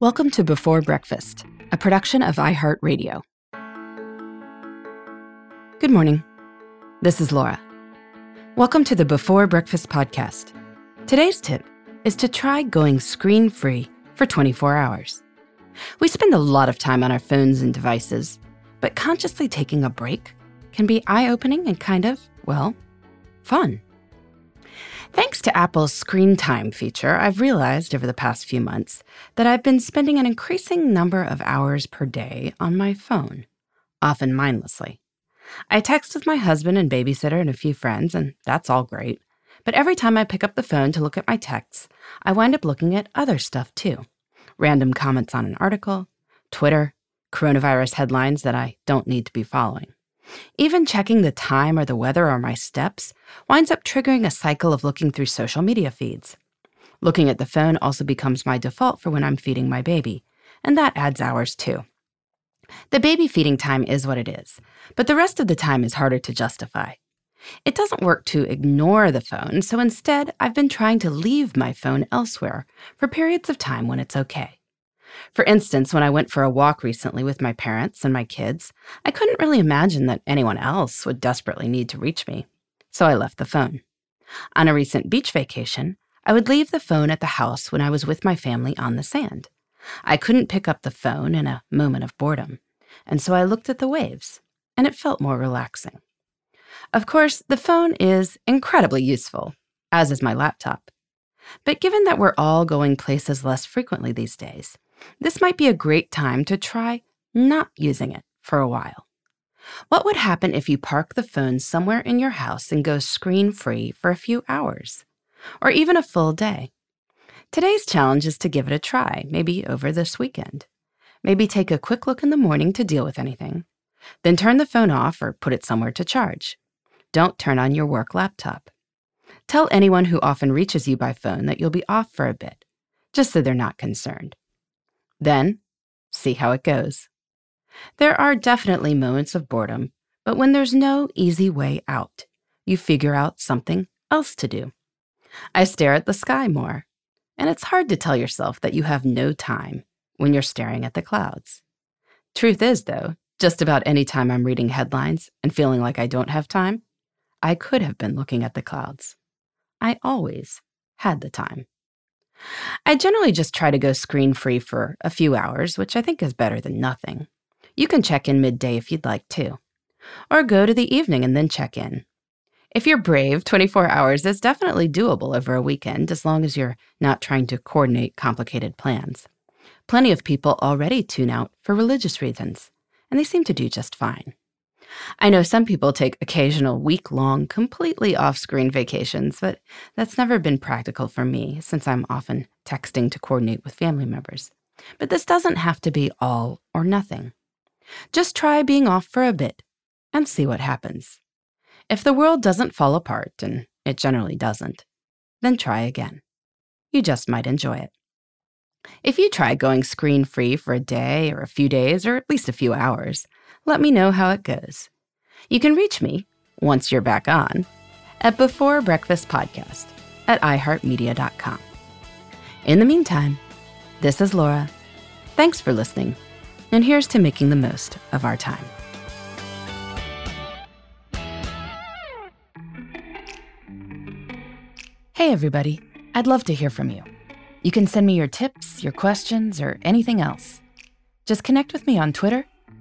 Welcome to Before Breakfast, a production of iHeartRadio. Good morning. This is Laura. Welcome to the Before Breakfast podcast. Today's tip is to try going screen free for 24 hours. We spend a lot of time on our phones and devices, but consciously taking a break can be eye opening and kind of, well, fun. Thanks to Apple's screen time feature, I've realized over the past few months that I've been spending an increasing number of hours per day on my phone, often mindlessly. I text with my husband and babysitter and a few friends, and that's all great. But every time I pick up the phone to look at my texts, I wind up looking at other stuff too random comments on an article, Twitter, coronavirus headlines that I don't need to be following. Even checking the time or the weather or my steps winds up triggering a cycle of looking through social media feeds. Looking at the phone also becomes my default for when I'm feeding my baby, and that adds hours too. The baby feeding time is what it is, but the rest of the time is harder to justify. It doesn't work to ignore the phone, so instead, I've been trying to leave my phone elsewhere for periods of time when it's okay. For instance, when I went for a walk recently with my parents and my kids, I couldn't really imagine that anyone else would desperately need to reach me, so I left the phone. On a recent beach vacation, I would leave the phone at the house when I was with my family on the sand. I couldn't pick up the phone in a moment of boredom, and so I looked at the waves, and it felt more relaxing. Of course, the phone is incredibly useful, as is my laptop. But given that we're all going places less frequently these days, this might be a great time to try not using it for a while. What would happen if you park the phone somewhere in your house and go screen free for a few hours, or even a full day? Today's challenge is to give it a try, maybe over this weekend. Maybe take a quick look in the morning to deal with anything, then turn the phone off or put it somewhere to charge. Don't turn on your work laptop. Tell anyone who often reaches you by phone that you'll be off for a bit, just so they're not concerned. Then, see how it goes. There are definitely moments of boredom, but when there's no easy way out, you figure out something else to do. I stare at the sky more, and it's hard to tell yourself that you have no time when you're staring at the clouds. Truth is, though, just about any time I'm reading headlines and feeling like I don't have time, I could have been looking at the clouds. I always had the time. I generally just try to go screen free for a few hours, which I think is better than nothing. You can check in midday if you'd like to, or go to the evening and then check in. If you're brave, 24 hours is definitely doable over a weekend as long as you're not trying to coordinate complicated plans. Plenty of people already tune out for religious reasons, and they seem to do just fine. I know some people take occasional week long, completely off screen vacations, but that's never been practical for me since I'm often texting to coordinate with family members. But this doesn't have to be all or nothing. Just try being off for a bit and see what happens. If the world doesn't fall apart, and it generally doesn't, then try again. You just might enjoy it. If you try going screen free for a day or a few days or at least a few hours, let me know how it goes. You can reach me, once you're back on, at Before Breakfast Podcast at iHeartMedia.com. In the meantime, this is Laura. Thanks for listening, and here's to making the most of our time. Hey, everybody. I'd love to hear from you. You can send me your tips, your questions, or anything else. Just connect with me on Twitter